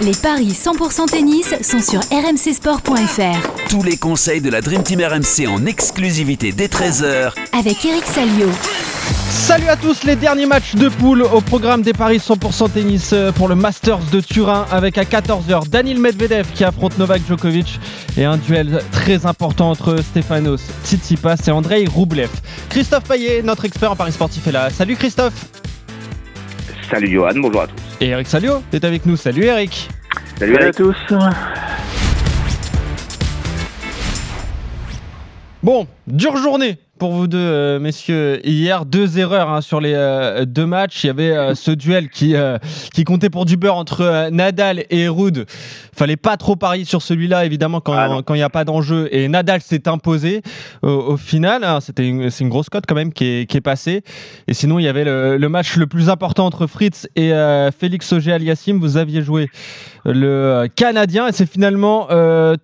Les paris 100% tennis sont sur rmcsport.fr. Tous les conseils de la Dream Team RMC en exclusivité dès 13h Avec Eric Salio. Salut à tous, les derniers matchs de poule au programme des paris 100% tennis euh, pour le Masters de Turin avec à 14h Daniel Medvedev qui affronte Novak Djokovic et un duel très important entre Stefanos Tsitsipas et Andrei Roublev. Christophe Payet, notre expert en paris sportif est là. Salut Christophe. Salut Johan, bonjour à tous. Et Eric Salio est avec nous. Salut Eric. Salut, à tous. Bon, dure journée pour vous deux, euh, messieurs. Hier, deux erreurs hein, sur les euh, deux matchs. Il y avait euh, ce duel qui, qui comptait pour du beurre entre Nadal et Rude. Fallait pas trop parier sur celui-là, évidemment, quand ah il n'y a pas d'enjeu. Et Nadal s'est imposé au, final. Hein, c'était une, c'est une grosse cote quand même qui est, qui est passée. Et sinon, il y avait le, match le plus important entre Fritz et Félix Auger-Aliassime. Vous aviez joué le Canadien et c'est finalement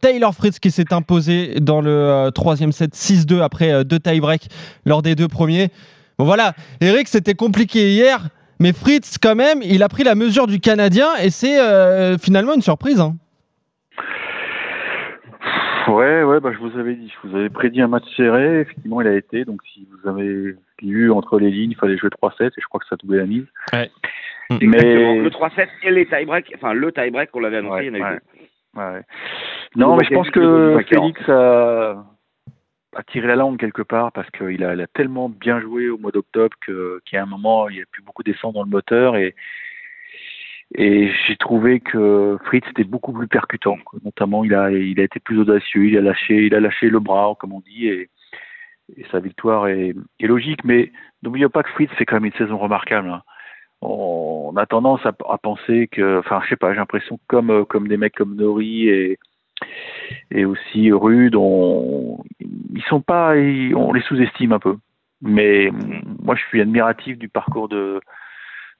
Taylor Fritz qui s'est imposé dans le troisième set 6-2 après deux tie break lors des deux premiers. Bon voilà, Eric, c'était compliqué hier, mais Fritz, quand même, il a pris la mesure du Canadien et c'est euh, finalement une surprise. Hein. Ouais, ouais, bah, je vous avais dit, je vous avais prédit un match serré. Effectivement, il a été. Donc, si vous avez lu entre les lignes, il fallait jouer 3-7 et je crois que ça doublait la mise. Ouais. Mais le 3-7 et les tie-break, enfin le tie-break qu'on l'avait annoncé, il y en a eu ouais. Non, mais je pense que Félix a, a tiré la langue quelque part parce qu'il a, tellement bien joué au mois d'octobre qu'à un moment il a plus beaucoup d'essence dans le moteur et j'ai trouvé que Fritz était beaucoup plus percutant. Notamment, il a, il a été plus audacieux, il a lâché, il a lâché le bras, comme on dit, et, sa victoire est, logique. Mais n'oublions pas que Fritz fait quand même une saison remarquable. Hein. On, a tendance à, à, penser que, enfin, je sais pas, j'ai l'impression comme comme des mecs comme Nori et et aussi rude. On, ils sont pas, on les sous-estime un peu. Mais moi, je suis admiratif du parcours de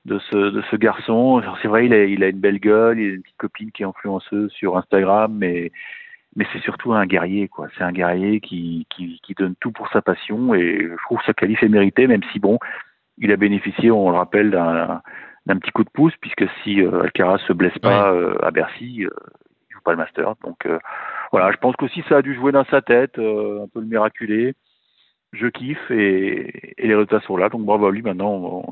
de ce de ce garçon. C'est vrai, il a, il a une belle gueule, il a une petite copine qui est influenceuse sur Instagram, mais mais c'est surtout un guerrier, quoi. C'est un guerrier qui, qui, qui donne tout pour sa passion et je trouve sa qualif est méritée, même si bon, il a bénéficié, on le rappelle, d'un d'un petit coup de pouce, puisque si euh, Alcaraz se blesse pas euh, à Bercy, euh, pas le master. Donc euh, voilà, je pense qu'aussi ça a dû jouer dans sa tête, euh, un peu le miraculé. Je kiffe et, les résultats sont là. Donc bravo lui. Maintenant,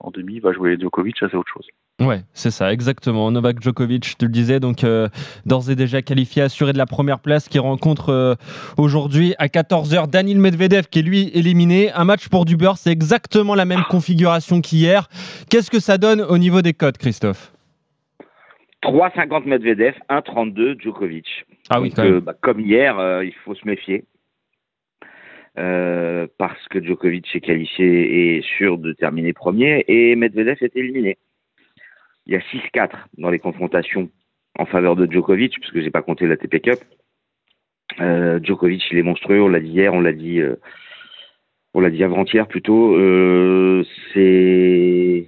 en demi, va jouer Djokovic, ça c'est autre chose. Ouais, c'est ça, exactement. Novak Djokovic, tu le disais, donc euh, d'ores et déjà qualifié, assuré de la première place, qui rencontre aujourd'hui à 14h Daniel Medvedev, qui est lui éliminé. Un match pour du beurre, c'est exactement la même configuration qu'hier. Qu'est-ce que ça donne au niveau des codes, Christophe? 3,50 Medvedev, 1,32 Djokovic. Ah oui, bah, comme hier, euh, il faut se méfier. Euh, parce que Djokovic est qualifié et sûr de terminer premier et Medvedev est éliminé. Il y a 6-4 dans les confrontations en faveur de Djokovic, puisque j'ai pas compté la TP Cup. Euh, Djokovic, il est monstrueux, on l'a dit hier, on l'a dit, on l'a dit avant-hier plutôt. c'est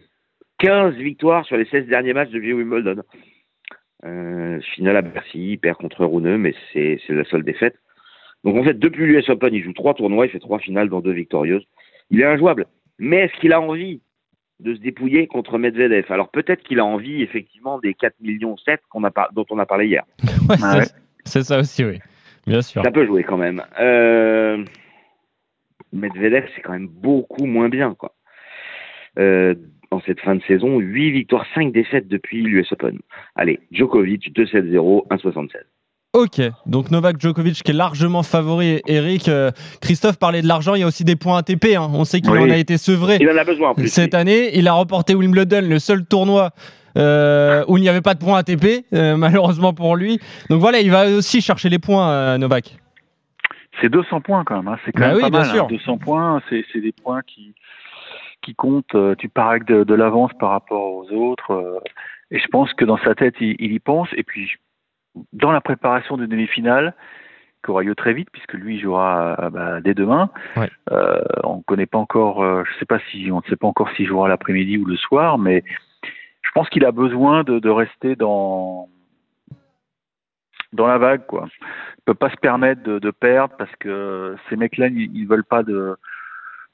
15 victoires sur les 16 derniers matchs de Wimbledon. Euh, finale à Bercy, il perd contre Rouneux, mais c'est la seule défaite. Donc en fait, depuis l'US Open, il joue trois tournois, il fait trois finales dans deux victorieuses. Il est injouable. Mais est-ce qu'il a envie de se dépouiller contre Medvedev? Alors peut-être qu'il a envie effectivement des 4 millions 7 qu'on a dont on a parlé hier. ouais, C'est ça aussi, oui. Bien sûr. Ça peut jouer quand même. Euh, Medvedev, c'est quand même beaucoup moins bien. Quoi. Euh, en cette fin de saison. 8 victoires, 5 défaites depuis l'US Open. Allez, Djokovic, 2-7-0, 1-76. Ok, donc Novak Djokovic qui est largement favori. Eric, euh, Christophe parlait de l'argent, il y a aussi des points ATP. Hein. On sait qu'il en a été sevré il en a besoin en plus, cette année. Il a remporté Wimbledon, le seul tournoi euh, où il n'y avait pas de points ATP, euh, malheureusement pour lui. Donc voilà, il va aussi chercher les points, Novak. C'est 200 points quand même, hein. c'est quand bah même pas mal. 200 hein. points, c'est des points qui, qui compte. Euh, tu pars avec de, l'avance par rapport aux autres. Euh, et je pense que dans sa tête, il, y pense. Et puis, dans la préparation de demi-finale, qui aura lieu très vite, puisque lui jouera euh, bah, dès demain. on ne connaît pas encore, je sais pas si, on ne sait pas encore s'il jouera l'après-midi ou le soir, mais je pense qu'il a besoin de, rester dans dans la vague, quoi. Il peut pas se permettre de, perdre parce que ces mecs-là, ils, ils veulent pas de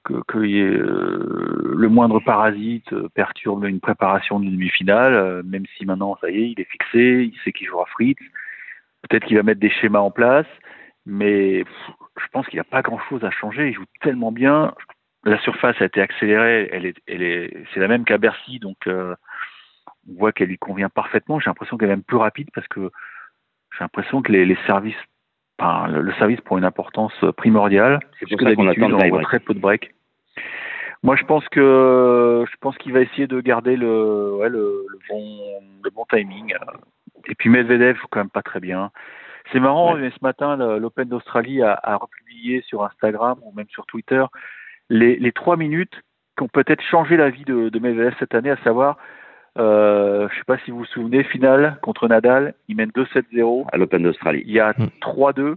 que, que le moindre parasite perturbe une préparation d'une demi-finale, même si maintenant, ça y est, il est fixé, il sait qu'il jouera Fritz. Peut-être qu'il va mettre des schémas en place, mais je pense qu'il n'y a pas grand-chose à changer. Il joue tellement bien. La surface a été accélérée, elle est, elle est, c'est la même qu'à Bercy, donc euh, on voit qu'elle lui convient parfaitement. J'ai l'impression qu'elle est même plus rapide parce que j'ai l'impression que les services, le, service prend une importance primordiale. C'est pour ça qu'on attend on voit très peu de break. Moi, je pense que je pense qu'il va essayer de garder le, ouais, le, le, bon, le bon timing. Et puis Medvedev quand même pas très bien. C'est marrant, mais ce matin, l'Open d'Australie a, a, republié sur Instagram ou même sur Twitter les, les trois minutes qui ont peut-être changé la vie de, de Medvedev cette année, à savoir, euh, je sais pas si vous vous souvenez, finale contre Nadal, il mène 2-7-0. À l'Open d'Australie. Il y a 3-2,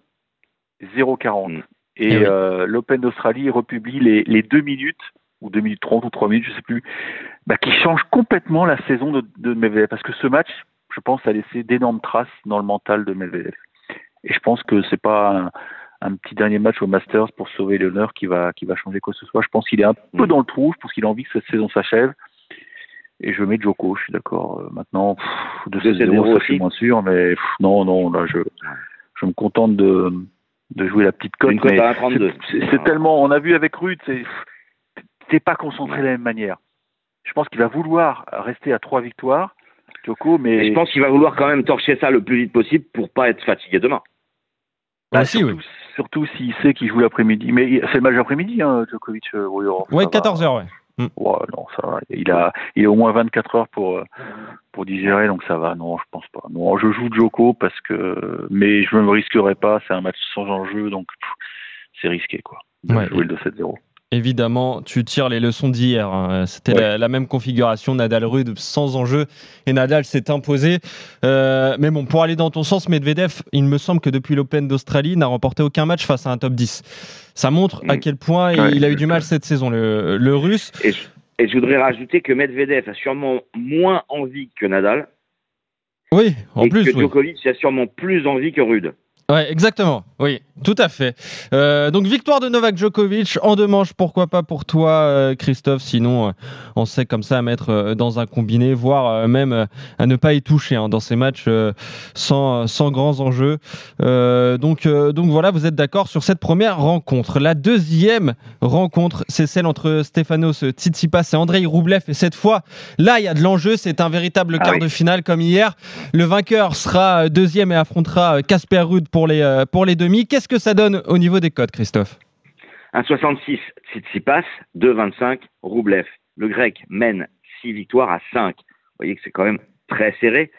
0-40. Et, eh euh, l'Open d'Australie republie les, les deux minutes, ou 2 minutes 30 ou 3 minutes, je sais plus, bah, qui change complètement la saison de, de Medvedev. Parce que ce match, je pense, a laissé d'énormes traces dans le mental de Medvedev. Et je pense que c'est pas un, petit dernier match au Masters pour sauver l'honneur qui va, qui va changer quoi que ce soit. Je pense qu'il est un peu mm. dans le trou. Je pense qu'il a envie que cette saison s'achève. Et je mets Joko, je suis d'accord. Euh, maintenant, de 0 ça, je suis moins sûr. Mais non, non, là, je, je me contente de, de jouer la petite cote. C'est tellement. On a vu avec Ruth, c'est pas concentré de la même manière. Je pense qu'il va vouloir rester à trois victoires mais... je pense qu'il va vouloir quand même torcher ça le plus vite possible pour pas être fatigué demain. Bah, surtout, surtout s'il sait qu'il joue l'après-midi. Mais c'est le match après-midi, hein, Djokovic. Euh, ouais, 14h, ouais. Mm. ouais. non, ça va. Il a, il a au moins 24 heures pour, euh, pour digérer, donc ça va. Non, je pense pas. Non, je joue Joko parce que, mais je ne me risquerai pas. C'est un match sans enjeu, donc c'est risqué, quoi. De jouer le 2-7-0. Évidemment, tu tires les leçons d'hier. Hein. C'était la, même configuration, Nadal-Rude sans enjeu, et Nadal s'est imposé. Euh, mais bon, pour aller dans ton sens, Medvedev, il me semble que depuis l'Open d'Australie, n'a remporté aucun match face à un top 10. Ça montre à mm. quel point il a eu du mal cette saison, le, Russe. Et je, voudrais rajouter que Medvedev a sûrement moins envie que Nadal. Oui, en et plus. Que Djokovic a sûrement plus envie que Rude. Ouais, exactement. Oui, tout à fait. Euh, donc victoire de Novak Djokovic en deux manches, pourquoi pas pour toi, euh, Christophe? Sinon, euh, on sait comme ça à mettre dans un combiné, voire même à ne pas y toucher hein, dans ces matchs sans, sans grands enjeux. donc, donc voilà, vous êtes d'accord sur cette première rencontre. La deuxième rencontre, c'est celle entre Stefanos Tsitsipas et Andrei Roublev. Et cette fois, là, il y a de l'enjeu. C'est un véritable ah quart de finale comme hier. Le vainqueur sera deuxième et affrontera Casper Ruud pour les, pour les demi. Qu'est-ce que ça donne au niveau des codes, Christophe 1,66 Tsitsipas, 2,25 Roublev. Le grec mène 6 victoires à 5. Vous voyez que c'est quand même très serré.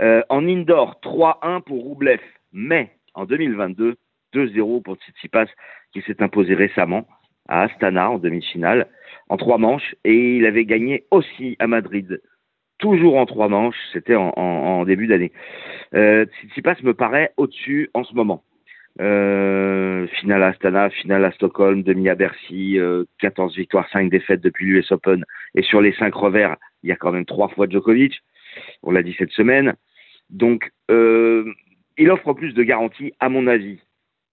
Euh, en indoor, 3-1 pour Roublev. Mais en 2022, 2-0 pour Tsitsipas qui s'est imposé récemment à Astana en demi-finale en trois manches et il avait gagné aussi à Madrid toujours en trois manches, c'était en, début d'année. Euh, Tsitsipas me paraît au-dessus en ce moment. Euh, finale à Astana, finale à Stockholm, demi à Bercy, 14 euh, victoires, 5 défaites depuis l'US Open. Et sur les 5 revers, il y a quand même 3 fois Djokovic. On l'a dit cette semaine. Donc, euh, il offre plus de garanties, à mon avis.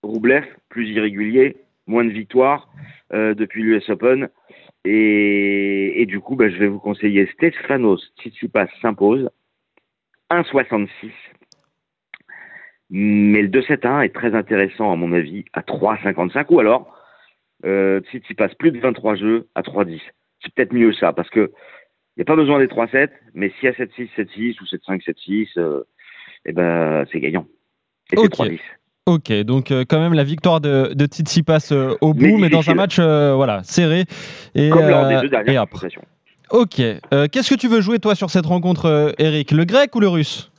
Roublev, plus irrégulier, moins de victoires depuis l'US Open. Et, du coup, bah, je vais vous conseiller Stefanos Tsitsipas s'impose 1,66. Mais le 2-7-1 est très intéressant, à mon avis, à 3,55. Ou alors, euh, Tsitsipas plus de 23 jeux à 3,10. C'est peut-être mieux ça, parce que il n'y a pas besoin des 3-7, mais si à 7-6, 7-6 ou 7-5, 7-6, euh, eh ben, c'est gagnant. Et c'est 3-10. Ok, donc euh, quand même la victoire de, de Tsitsipas euh, au bout, mais, dans un match euh, voilà serré et, Comme lors des deux dernières Ok, qu'est-ce que tu veux jouer toi sur cette rencontre, Eric? Le grec ou le russe?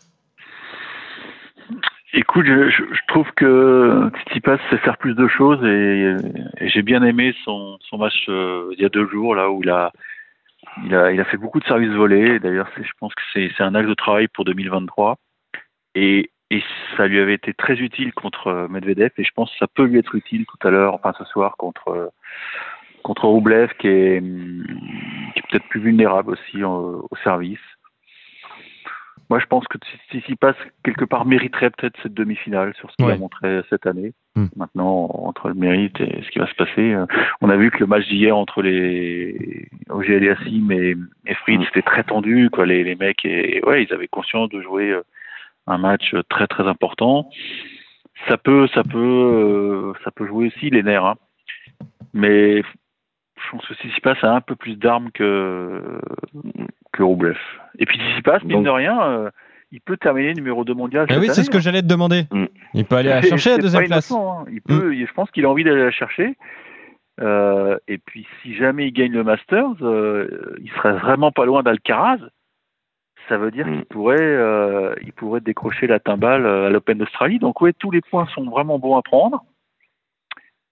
Écoute, je, trouve que Tsitsipas sait faire plus de choses et, j'ai bien aimé son, son match il y a deux jours là où il a, il a, il a fait beaucoup de services volés. D'ailleurs, je pense que c'est un axe de travail pour 2023. Et, et ça lui avait été très utile contre euh, Medvedev et je pense que ça peut lui être utile tout à l'heure, enfin ce soir contre euh, contre Roublev qui est, qui est peut-être plus vulnérable aussi au service. Moi, je pense que passe quelque part, mériterait peut-être cette demi-finale sur ce qu'il a montré cette année. Hmm. Maintenant, entre le mérite et ce qui va se passer, euh, on a vu que le match d'hier entre les OGL Assim et, et Fritz, hmm. c'était très tendu. Quoi. Les, les mecs, et, ouais, ils avaient conscience de jouer euh, un match très très important. Ça peut, ça peut, euh, ça peut jouer aussi les nerfs. Hein. Mais je pense que Tsitsipas a un peu plus d'armes que, que Roublev. Et puis Tsitsipas, mine de rien, euh, il peut terminer numéro 2 mondial. Ah oui, c'est ce que hein. j'allais te demander. Mm. Il peut aller la chercher la deuxième place. Hein. Il peut, mm. Je pense qu'il a envie d'aller la chercher. Euh, et puis si jamais il gagne le Masters, euh, il serait vraiment pas loin d'Alcaraz. Ça veut dire mm. qu'il pourrait, il pourrait décrocher la timbale à l'Open d'Australie. Donc oui, tous les points sont vraiment bons à prendre.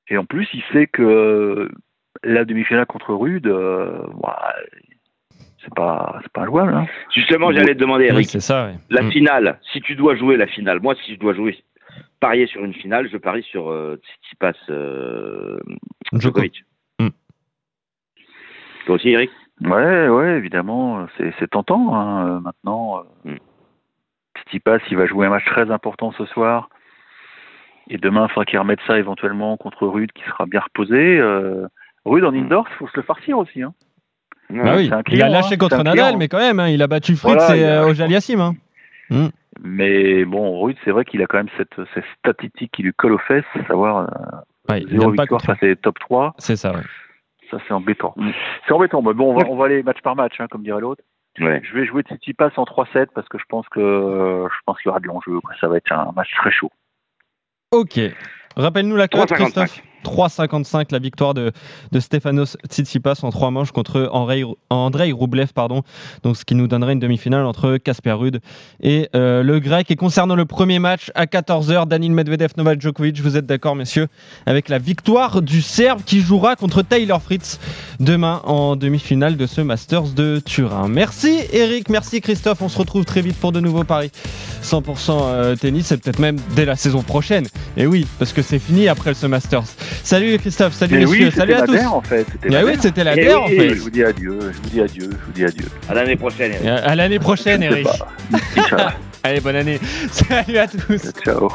Et en plus, il sait que la demi-finale contre Rude, euh, c'est pas c'est pas jouable. Hein. Justement, j'allais te demander, Eric. c'est ça. La mm. finale. Si tu dois jouer la finale, moi, si je dois jouer parier sur une finale, je parie sur euh, Tsitsipas euh, Djokovic. Mm. Toi aussi, Eric? Ouais, ouais, évidemment, c'est tentant. Hein, maintenant, mm. Tsitsipas, il va jouer un match très important ce soir. Et demain, il faudra qu'il remette ça éventuellement contre Rude, qui sera bien reposé. Euh, Rude en indoor, il faut se le farcir aussi. Hein. Bah oui. il a lâché hein. contre Nadal, mais quand même, hein, il a battu Fritz et euh, Ojaliassim. Hein. Mm. Mais bon, Rude, c'est vrai qu'il a quand même cette, cette, statistique qui lui colle aux fesses, savoir euh, zéro victoire face à top 3. C'est ça, ouais. Ça, c'est embêtant. Mm. C'est embêtant. Mais bon, on va, aller match par match, hein, comme dirait l'autre. Ouais. Je vais jouer Tsitsipas en 3-7 parce que je pense que je pense qu'il y aura de l'enjeu. Ça va être un match très chaud. Ok. Rappelle-nous la cote, Christophe. 3,55 la victoire de, de Stefanos Tsitsipas en trois manches contre Andrei Roublev, pardon. Donc, ce qui nous donnerait une demi-finale entre Casper Ruud et euh, le grec. Et concernant le premier match à 14h, Danil Medvedev, Novak Djokovic, vous êtes d'accord, messieurs, avec la victoire du Serbe qui jouera contre Taylor Fritz demain en demi-finale de ce Masters de Turin. Merci Eric, merci Christophe. On se retrouve très vite pour de nouveaux paris 100% euh, tennis et peut-être même dès la saison prochaine. Et oui, parce que c'est fini après ce Masters. Salut Christophe, salut messieurs, salut à tous. en fait. Ah oui, c'était la guerre en fait. Je vous dis adieu, je vous dis adieu, je vous dis adieu. À l'année prochaine, Eric. À l'année prochaine, Eric. Allez, bonne année. Salut à tous. Ciao.